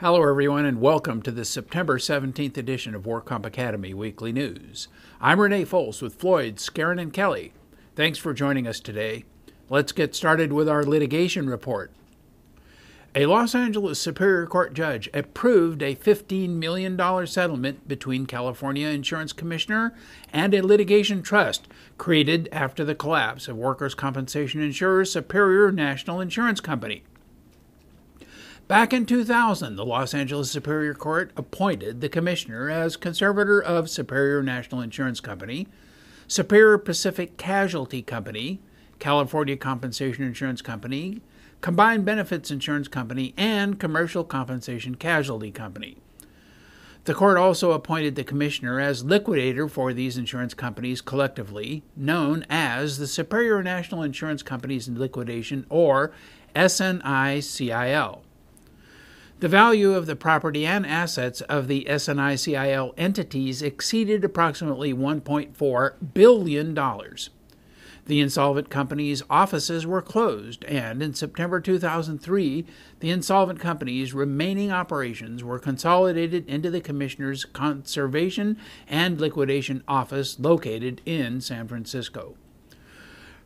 Hello, everyone, and welcome to the September 17th edition of WorkComp Academy Weekly News. I'm Renee Foles with Floyd, Skeren, and Kelly. Thanks for joining us today. Let's get started with our litigation report. A Los Angeles Superior Court judge approved a $15 million settlement between California Insurance Commissioner and a litigation trust created after the collapse of workers' compensation insurer Superior National Insurance Company. Back in 2000, the Los Angeles Superior Court appointed the commissioner as conservator of Superior National Insurance Company, Superior Pacific Casualty Company, California Compensation Insurance Company, Combined Benefits Insurance Company, and Commercial Compensation Casualty Company. The court also appointed the commissioner as liquidator for these insurance companies collectively, known as the Superior National Insurance Companies in Liquidation, or SNICIL. The value of the property and assets of the SNICIL entities exceeded approximately $1.4 billion. The insolvent company's offices were closed, and in September 2003, the insolvent company's remaining operations were consolidated into the Commissioner's Conservation and Liquidation Office located in San Francisco.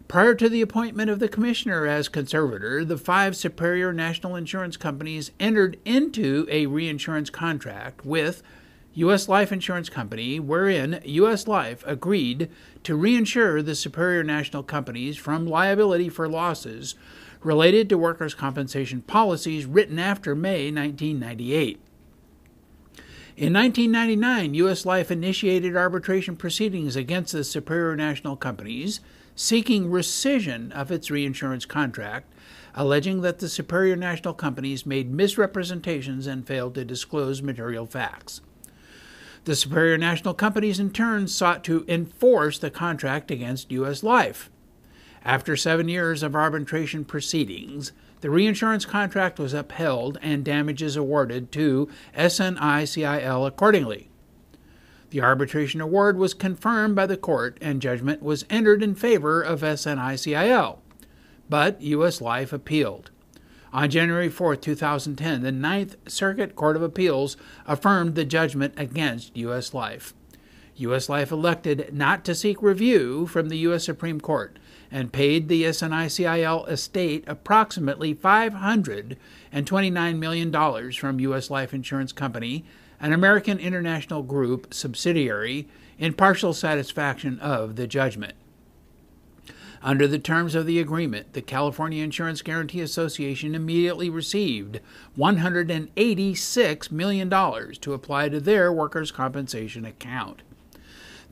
Prior to the appointment of the commissioner as conservator, the five superior national insurance companies entered into a reinsurance contract with U.S. Life Insurance Company, wherein U.S. Life agreed to reinsure the superior national companies from liability for losses related to workers' compensation policies written after May 1998. In 1999, U.S. Life initiated arbitration proceedings against the superior national companies seeking rescission of its reinsurance contract, alleging that the superior national companies made misrepresentations and failed to disclose material facts. The superior national companies, in turn, sought to enforce the contract against U.S. Life. After seven years of arbitration proceedings, the reinsurance contract was upheld and damages awarded to SNICIL accordingly. The arbitration award was confirmed by the court and judgment was entered in favor of SNICIL, but U.S. Life appealed. On January 4, 2010, the Ninth Circuit Court of Appeals affirmed the judgment against U.S. Life. U.S. Life elected not to seek review from the U.S. Supreme Court and paid the SNICIL estate approximately $529 million from U.S. Life Insurance Company an American International Group subsidiary, in partial satisfaction of the judgment. Under the terms of the agreement, the California Insurance Guarantee Association immediately received $186 million to apply to their workers' compensation account.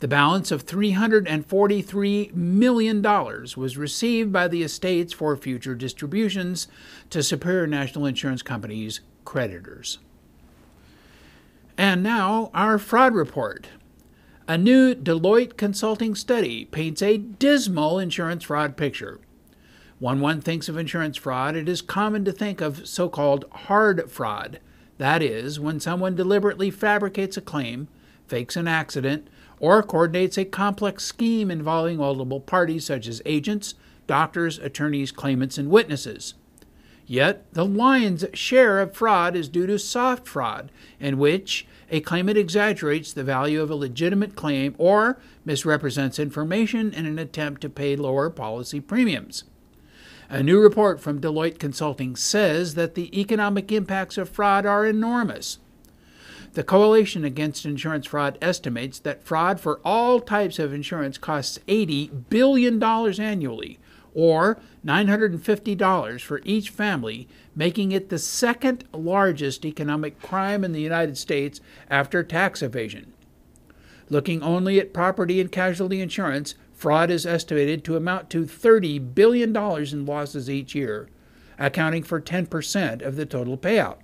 The balance of $343 million was received by the estates for future distributions to Superior National Insurance Company's creditors. And now, our fraud report. A new Deloitte consulting study paints a dismal insurance fraud picture. When one thinks of insurance fraud, it is common to think of so called hard fraud. That is, when someone deliberately fabricates a claim, fakes an accident, or coordinates a complex scheme involving multiple parties such as agents, doctors, attorneys, claimants, and witnesses. Yet, the lion's share of fraud is due to soft fraud, in which a claimant exaggerates the value of a legitimate claim or misrepresents information in an attempt to pay lower policy premiums. A new report from Deloitte Consulting says that the economic impacts of fraud are enormous. The Coalition Against Insurance Fraud estimates that fraud for all types of insurance costs $80 billion annually, or $950 for each family, making it the second largest economic crime in the United States after tax evasion. Looking only at property and casualty insurance, fraud is estimated to amount to $30 billion in losses each year, accounting for 10% of the total payout.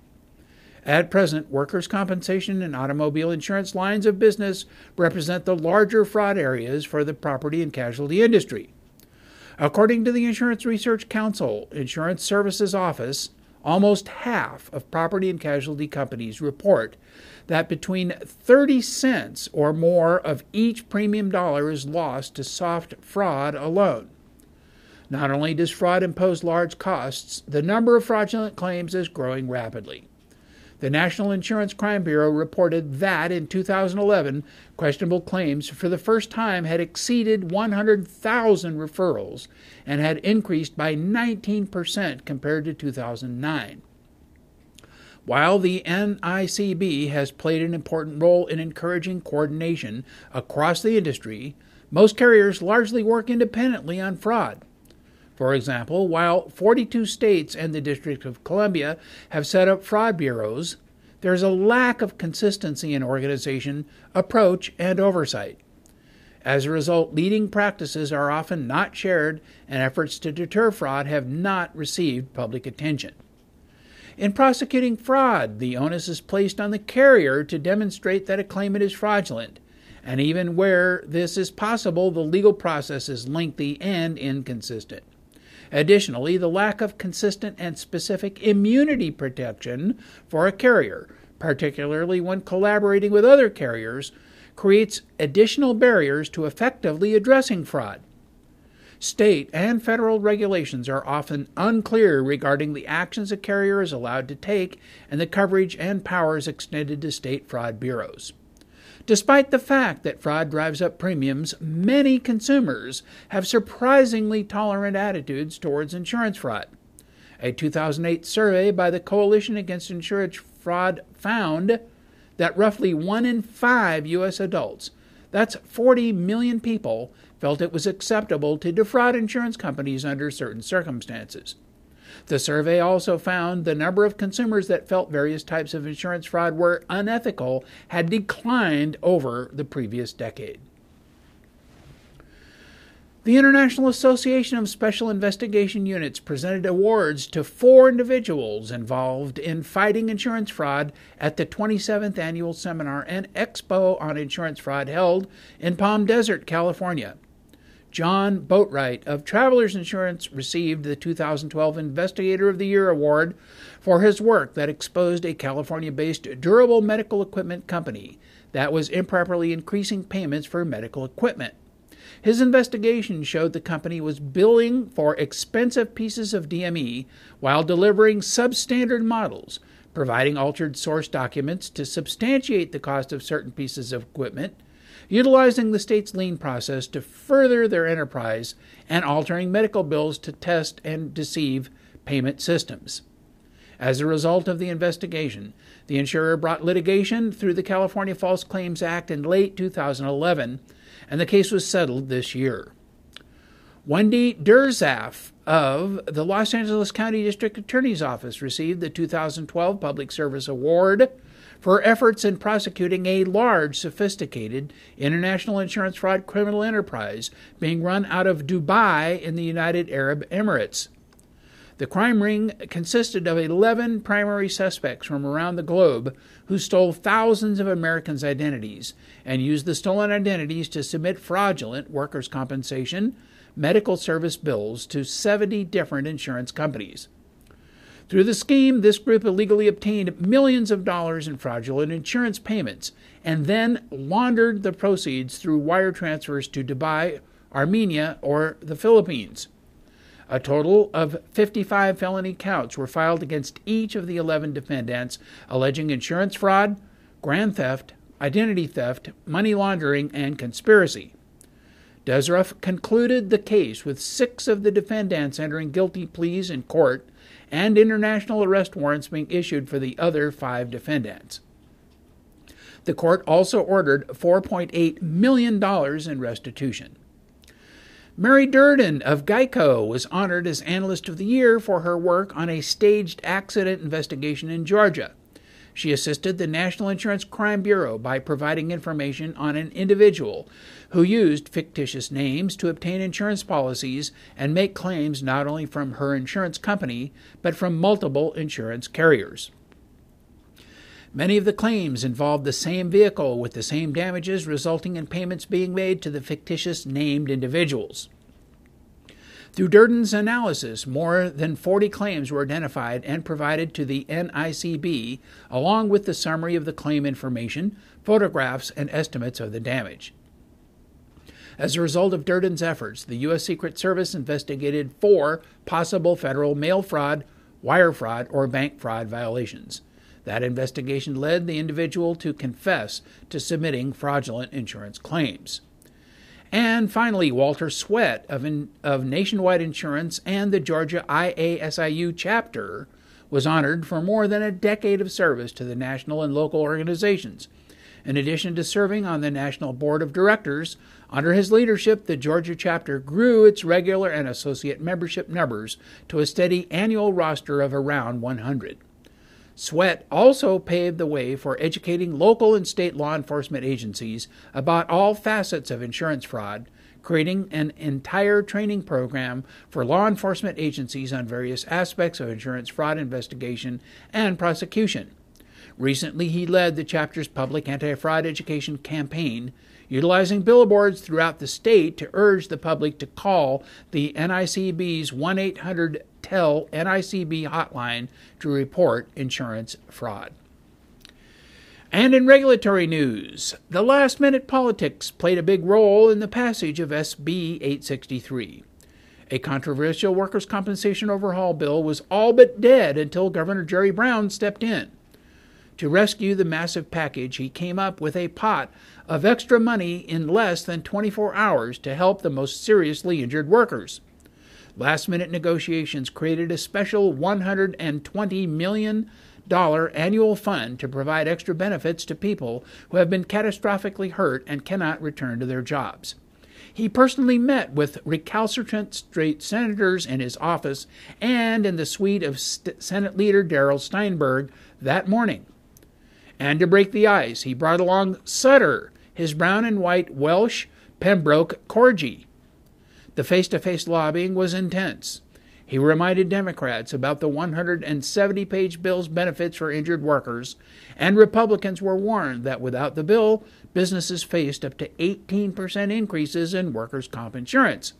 At present, workers' compensation and automobile insurance lines of business represent the larger fraud areas for the property and casualty industry. According to the Insurance Research Council Insurance Services Office, almost half of property and casualty companies report that between 30 cents or more of each premium dollar is lost to soft fraud alone. Not only does fraud impose large costs, the number of fraudulent claims is growing rapidly. The National Insurance Crime Bureau reported that in 2011, questionable claims for the first time had exceeded 100,000 referrals and had increased by 19% compared to 2009. While the NICB has played an important role in encouraging coordination across the industry, most carriers largely work independently on fraud. For example, while 42 states and the District of Columbia have set up fraud bureaus, there is a lack of consistency in organization, approach, and oversight. As a result, leading practices are often not shared, and efforts to deter fraud have not received public attention. In prosecuting fraud, the onus is placed on the carrier to demonstrate that a claimant is fraudulent, and even where this is possible, the legal process is lengthy and inconsistent. Additionally, the lack of consistent and specific immunity protection for a carrier, particularly when collaborating with other carriers, creates additional barriers to effectively addressing fraud. State and federal regulations are often unclear regarding the actions a carrier is allowed to take and the coverage and powers extended to state fraud bureaus. Despite the fact that fraud drives up premiums, many consumers have surprisingly tolerant attitudes towards insurance fraud. A 2008 survey by the Coalition Against Insurance Fraud found that roughly one in five U.S. adults, that's 40 million people, felt it was acceptable to defraud insurance companies under certain circumstances. The survey also found the number of consumers that felt various types of insurance fraud were unethical had declined over the previous decade. The International Association of Special Investigation Units presented awards to four individuals involved in fighting insurance fraud at the 27th Annual Seminar and Expo on Insurance Fraud held in Palm Desert, California. John Boatwright of Travelers Insurance received the 2012 Investigator of the Year award for his work that exposed a California based durable medical equipment company that was improperly increasing payments for medical equipment. His investigation showed the company was billing for expensive pieces of DME while delivering substandard models, providing altered source documents to substantiate the cost of certain pieces of equipment utilizing the state's lien process to further their enterprise and altering medical bills to test and deceive payment systems. As a result of the investigation, the insurer brought litigation through the California False Claims Act in late 2011, and the case was settled this year. Wendy Derzaf of the Los Angeles County District Attorney's Office received the 2012 Public Service Award for efforts in prosecuting a large, sophisticated international insurance fraud criminal enterprise being run out of Dubai in the United Arab Emirates. The crime ring consisted of 11 primary suspects from around the globe who stole thousands of Americans' identities and used the stolen identities to submit fraudulent workers' compensation, medical service bills to 70 different insurance companies. Through the scheme, this group illegally obtained millions of dollars in fraudulent insurance payments and then laundered the proceeds through wire transfers to Dubai, Armenia, or the Philippines. A total of 55 felony counts were filed against each of the 11 defendants, alleging insurance fraud, grand theft, identity theft, money laundering, and conspiracy. Desruff concluded the case with six of the defendants entering guilty pleas in court and international arrest warrants being issued for the other five defendants. The court also ordered $4.8 million in restitution. Mary Durden of Geico was honored as Analyst of the Year for her work on a staged accident investigation in Georgia. She assisted the National Insurance Crime Bureau by providing information on an individual who used fictitious names to obtain insurance policies and make claims not only from her insurance company, but from multiple insurance carriers. Many of the claims involved the same vehicle with the same damages, resulting in payments being made to the fictitious named individuals. Through Durden's analysis, more than 40 claims were identified and provided to the NICB, along with the summary of the claim information, photographs, and estimates of the damage. As a result of Durden's efforts, the U.S. Secret Service investigated four possible federal mail fraud, wire fraud, or bank fraud violations. That investigation led the individual to confess to submitting fraudulent insurance claims. And finally, Walter Sweat of, in, of Nationwide Insurance and the Georgia IASIU chapter was honored for more than a decade of service to the national and local organizations. In addition to serving on the National Board of Directors, under his leadership, the Georgia chapter grew its regular and associate membership numbers to a steady annual roster of around 100. Sweat also paved the way for educating local and state law enforcement agencies about all facets of insurance fraud, creating an entire training program for law enforcement agencies on various aspects of insurance fraud investigation and prosecution. Recently, he led the chapter's public anti fraud education campaign, utilizing billboards throughout the state to urge the public to call the NICB's 1 800 TELL NICB hotline to report insurance fraud. And in regulatory news, the last minute politics played a big role in the passage of SB 863. A controversial workers' compensation overhaul bill was all but dead until Governor Jerry Brown stepped in. To rescue the massive package, he came up with a pot of extra money in less than 24 hours to help the most seriously injured workers. Last minute negotiations created a special $120 million annual fund to provide extra benefits to people who have been catastrophically hurt and cannot return to their jobs. He personally met with recalcitrant state senators in his office and in the suite of St- Senate leader Darrell Steinberg that morning. And to break the ice, he brought along Sutter, his brown and white Welsh Pembroke corgi, the face to face lobbying was intense. He reminded Democrats about the 170 page bill's benefits for injured workers, and Republicans were warned that without the bill, businesses faced up to 18% increases in workers' comp insurance.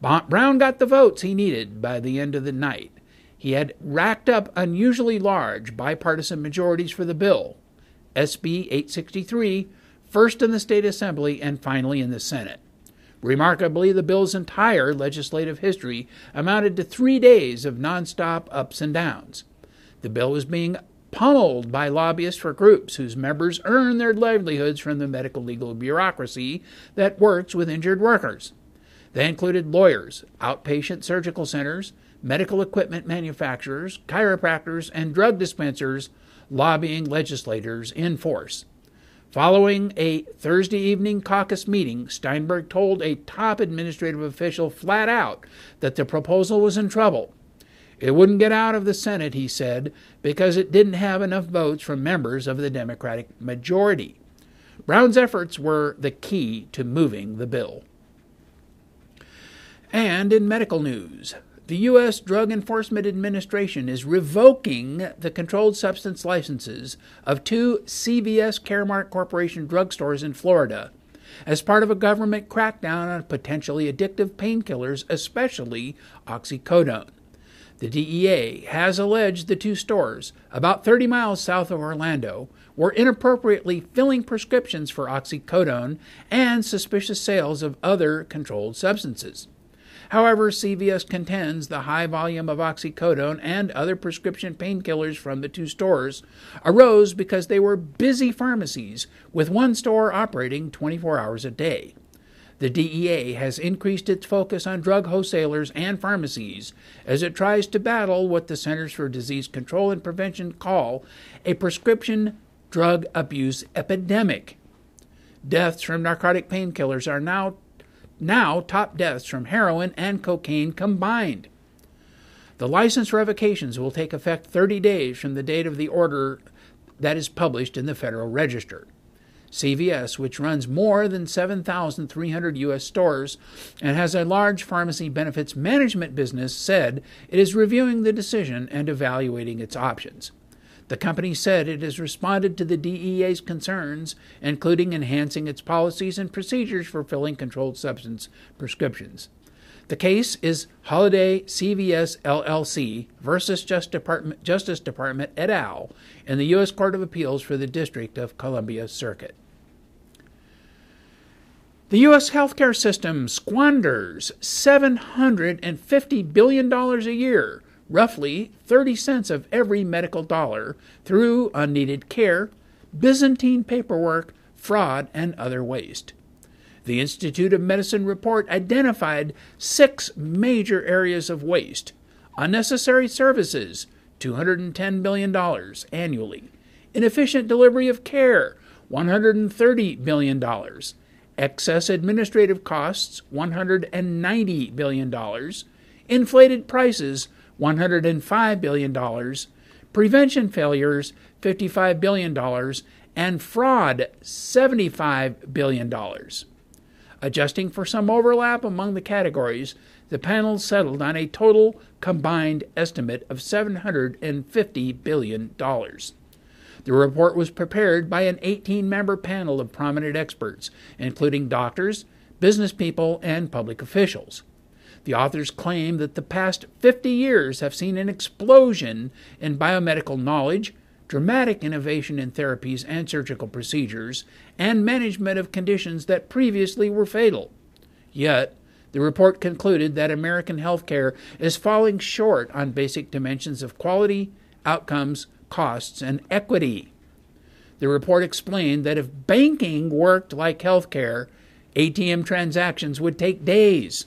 Brown got the votes he needed by the end of the night. He had racked up unusually large bipartisan majorities for the bill SB 863, first in the state assembly and finally in the Senate. Remarkably, the bill's entire legislative history amounted to three days of nonstop ups and downs. The bill was being pummeled by lobbyists for groups whose members earn their livelihoods from the medical legal bureaucracy that works with injured workers. They included lawyers, outpatient surgical centers, medical equipment manufacturers, chiropractors, and drug dispensers lobbying legislators in force. Following a Thursday evening caucus meeting, Steinberg told a top administrative official flat out that the proposal was in trouble. It wouldn't get out of the Senate, he said, because it didn't have enough votes from members of the Democratic majority. Brown's efforts were the key to moving the bill. And in medical news, the U.S. Drug Enforcement Administration is revoking the controlled substance licenses of two CVS Caremark Corporation drugstores in Florida as part of a government crackdown on potentially addictive painkillers, especially oxycodone. The DEA has alleged the two stores, about 30 miles south of Orlando, were inappropriately filling prescriptions for oxycodone and suspicious sales of other controlled substances. However, CVS contends the high volume of oxycodone and other prescription painkillers from the two stores arose because they were busy pharmacies, with one store operating 24 hours a day. The DEA has increased its focus on drug wholesalers and pharmacies as it tries to battle what the Centers for Disease Control and Prevention call a prescription drug abuse epidemic. Deaths from narcotic painkillers are now now top deaths from heroin and cocaine combined. The license revocations will take effect 30 days from the date of the order that is published in the Federal Register. CVS, which runs more than 7,300 U.S. stores and has a large pharmacy benefits management business, said it is reviewing the decision and evaluating its options. The company said it has responded to the DEA's concerns, including enhancing its policies and procedures for filling controlled substance prescriptions. The case is Holiday CVS LLC versus Justice Department, Justice Department et al. in the U.S. Court of Appeals for the District of Columbia Circuit. The U.S. healthcare system squanders $750 billion a year roughly 30 cents of every medical dollar through unneeded care, Byzantine paperwork, fraud, and other waste. The Institute of Medicine report identified six major areas of waste. Unnecessary services, $210 billion annually, inefficient delivery of care, $130 billion, excess administrative costs, $190 billion, inflated prices, $105 billion, prevention failures, $55 billion, and fraud, $75 billion. Adjusting for some overlap among the categories, the panel settled on a total combined estimate of $750 billion. The report was prepared by an 18 member panel of prominent experts, including doctors, business people, and public officials. The authors claim that the past 50 years have seen an explosion in biomedical knowledge, dramatic innovation in therapies and surgical procedures, and management of conditions that previously were fatal. Yet, the report concluded that American healthcare is falling short on basic dimensions of quality, outcomes, costs, and equity. The report explained that if banking worked like healthcare, ATM transactions would take days.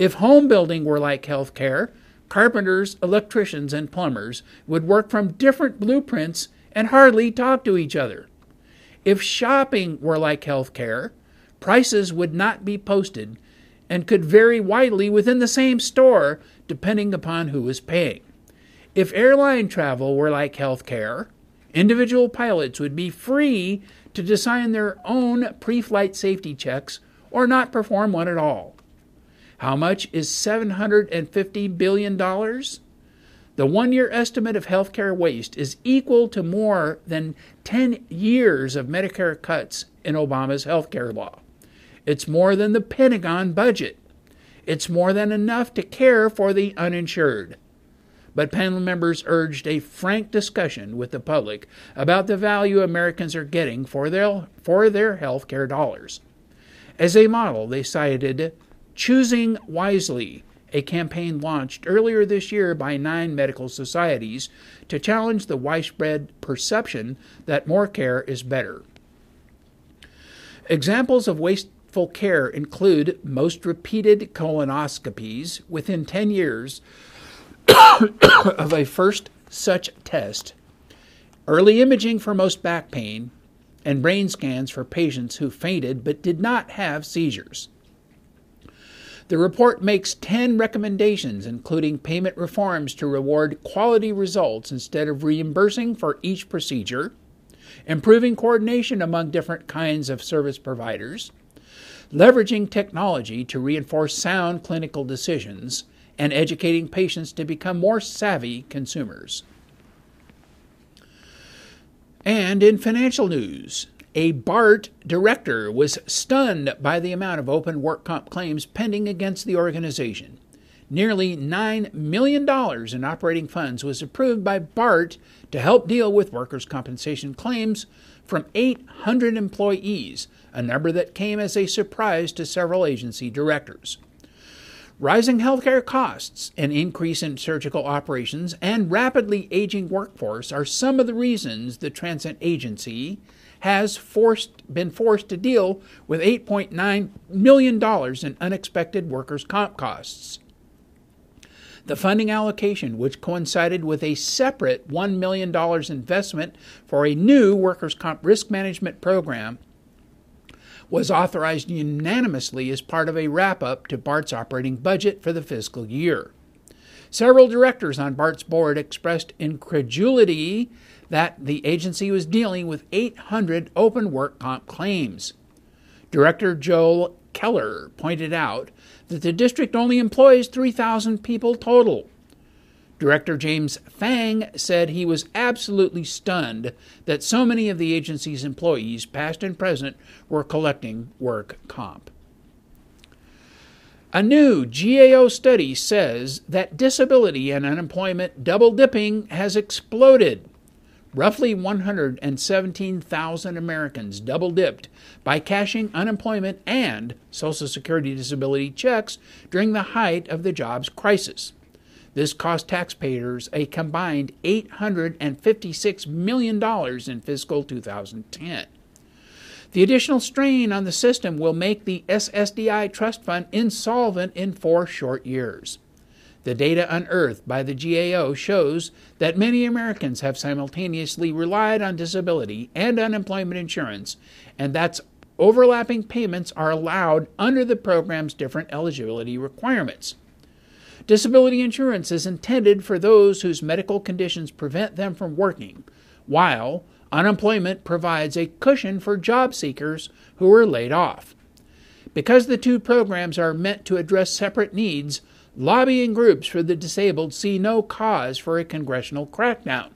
If home building were like healthcare, carpenters, electricians, and plumbers would work from different blueprints and hardly talk to each other. If shopping were like healthcare, prices would not be posted and could vary widely within the same store depending upon who is paying. If airline travel were like healthcare, individual pilots would be free to design their own pre flight safety checks or not perform one at all. How much is $750 billion? The one year estimate of healthcare waste is equal to more than 10 years of Medicare cuts in Obama's healthcare law. It's more than the Pentagon budget. It's more than enough to care for the uninsured. But panel members urged a frank discussion with the public about the value Americans are getting for their, for their health care dollars. As a model, they cited Choosing Wisely, a campaign launched earlier this year by nine medical societies to challenge the widespread perception that more care is better. Examples of wasteful care include most repeated colonoscopies within 10 years of a first such test, early imaging for most back pain, and brain scans for patients who fainted but did not have seizures. The report makes 10 recommendations, including payment reforms to reward quality results instead of reimbursing for each procedure, improving coordination among different kinds of service providers, leveraging technology to reinforce sound clinical decisions, and educating patients to become more savvy consumers. And in financial news, a BART director was stunned by the amount of open work comp claims pending against the organization. Nearly $9 million in operating funds was approved by BART to help deal with workers' compensation claims from 800 employees, a number that came as a surprise to several agency directors. Rising healthcare costs, an increase in surgical operations, and rapidly aging workforce are some of the reasons the transit agency has forced, been forced to deal with $8.9 million in unexpected workers' comp costs. The funding allocation, which coincided with a separate $1 million investment for a new workers' comp risk management program, was authorized unanimously as part of a wrap up to BART's operating budget for the fiscal year. Several directors on BART's board expressed incredulity that the agency was dealing with 800 open work comp claims. Director Joel Keller pointed out that the district only employs 3,000 people total. Director James Fang said he was absolutely stunned that so many of the agency's employees, past and present, were collecting work comp. A new GAO study says that disability and unemployment double dipping has exploded. Roughly 117,000 Americans double dipped by cashing unemployment and Social Security disability checks during the height of the jobs crisis. This cost taxpayers a combined $856 million in fiscal 2010. The additional strain on the system will make the SSDI trust fund insolvent in four short years. The data unearthed by the GAO shows that many Americans have simultaneously relied on disability and unemployment insurance, and that overlapping payments are allowed under the program's different eligibility requirements. Disability insurance is intended for those whose medical conditions prevent them from working, while unemployment provides a cushion for job seekers who are laid off. Because the two programs are meant to address separate needs, Lobbying groups for the disabled see no cause for a congressional crackdown.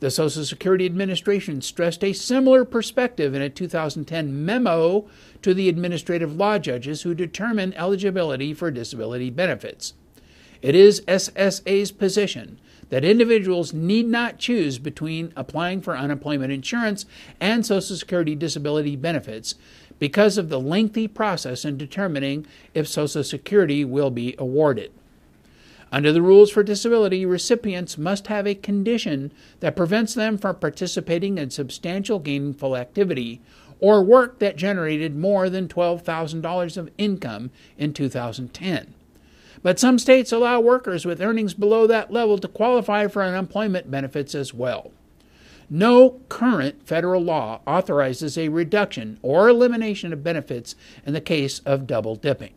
The Social Security Administration stressed a similar perspective in a 2010 memo to the administrative law judges who determine eligibility for disability benefits. It is SSA's position that individuals need not choose between applying for unemployment insurance and Social Security disability benefits because of the lengthy process in determining if Social Security will be awarded. Under the rules for disability, recipients must have a condition that prevents them from participating in substantial gainful activity or work that generated more than $12,000 of income in 2010. But some states allow workers with earnings below that level to qualify for unemployment benefits as well. No current federal law authorizes a reduction or elimination of benefits in the case of double dipping.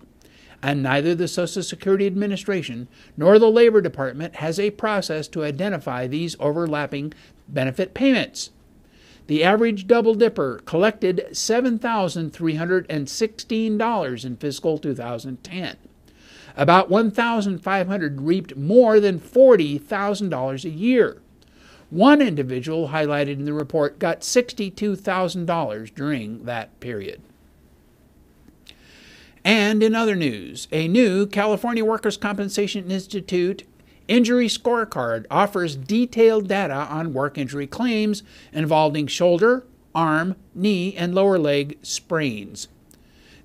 And neither the Social Security Administration nor the Labor Department has a process to identify these overlapping benefit payments. The average double dipper collected $7,316 in fiscal 2010. About 1,500 reaped more than $40,000 a year. One individual highlighted in the report got $62,000 during that period. And in other news, a new California Workers' Compensation Institute injury scorecard offers detailed data on work injury claims involving shoulder, arm, knee, and lower leg sprains.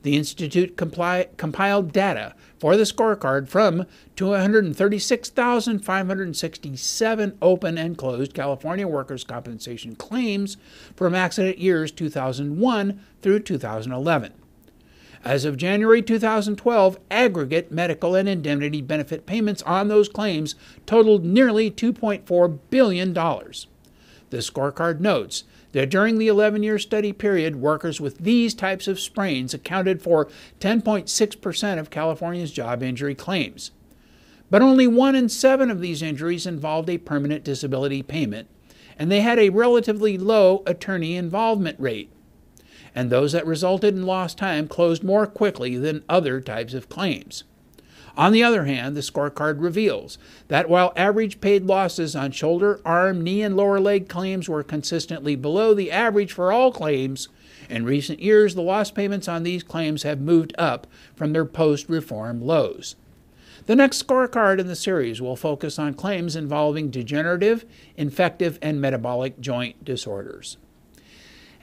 The Institute compli- compiled data for the scorecard from 236,567 open and closed California workers' compensation claims from accident years 2001 through 2011. As of January 2012, aggregate medical and indemnity benefit payments on those claims totaled nearly $2.4 billion. The scorecard notes that during the 11 year study period, workers with these types of sprains accounted for 10.6% of California's job injury claims. But only one in seven of these injuries involved a permanent disability payment, and they had a relatively low attorney involvement rate. And those that resulted in lost time closed more quickly than other types of claims. On the other hand, the scorecard reveals that while average paid losses on shoulder, arm, knee, and lower leg claims were consistently below the average for all claims, in recent years the loss payments on these claims have moved up from their post reform lows. The next scorecard in the series will focus on claims involving degenerative, infective, and metabolic joint disorders.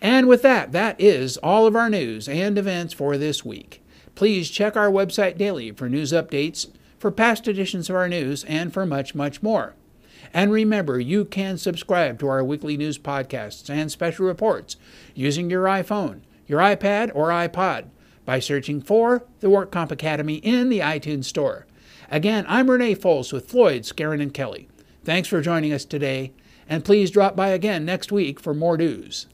And with that, that is all of our news and events for this week. Please check our website daily for news updates, for past editions of our news, and for much, much more. And remember, you can subscribe to our weekly news podcasts and special reports using your iPhone, your iPad, or iPod by searching for the WorkComp Academy in the iTunes Store. Again, I'm Renee Fols with Floyd, Skeren, and Kelly. Thanks for joining us today, and please drop by again next week for more news.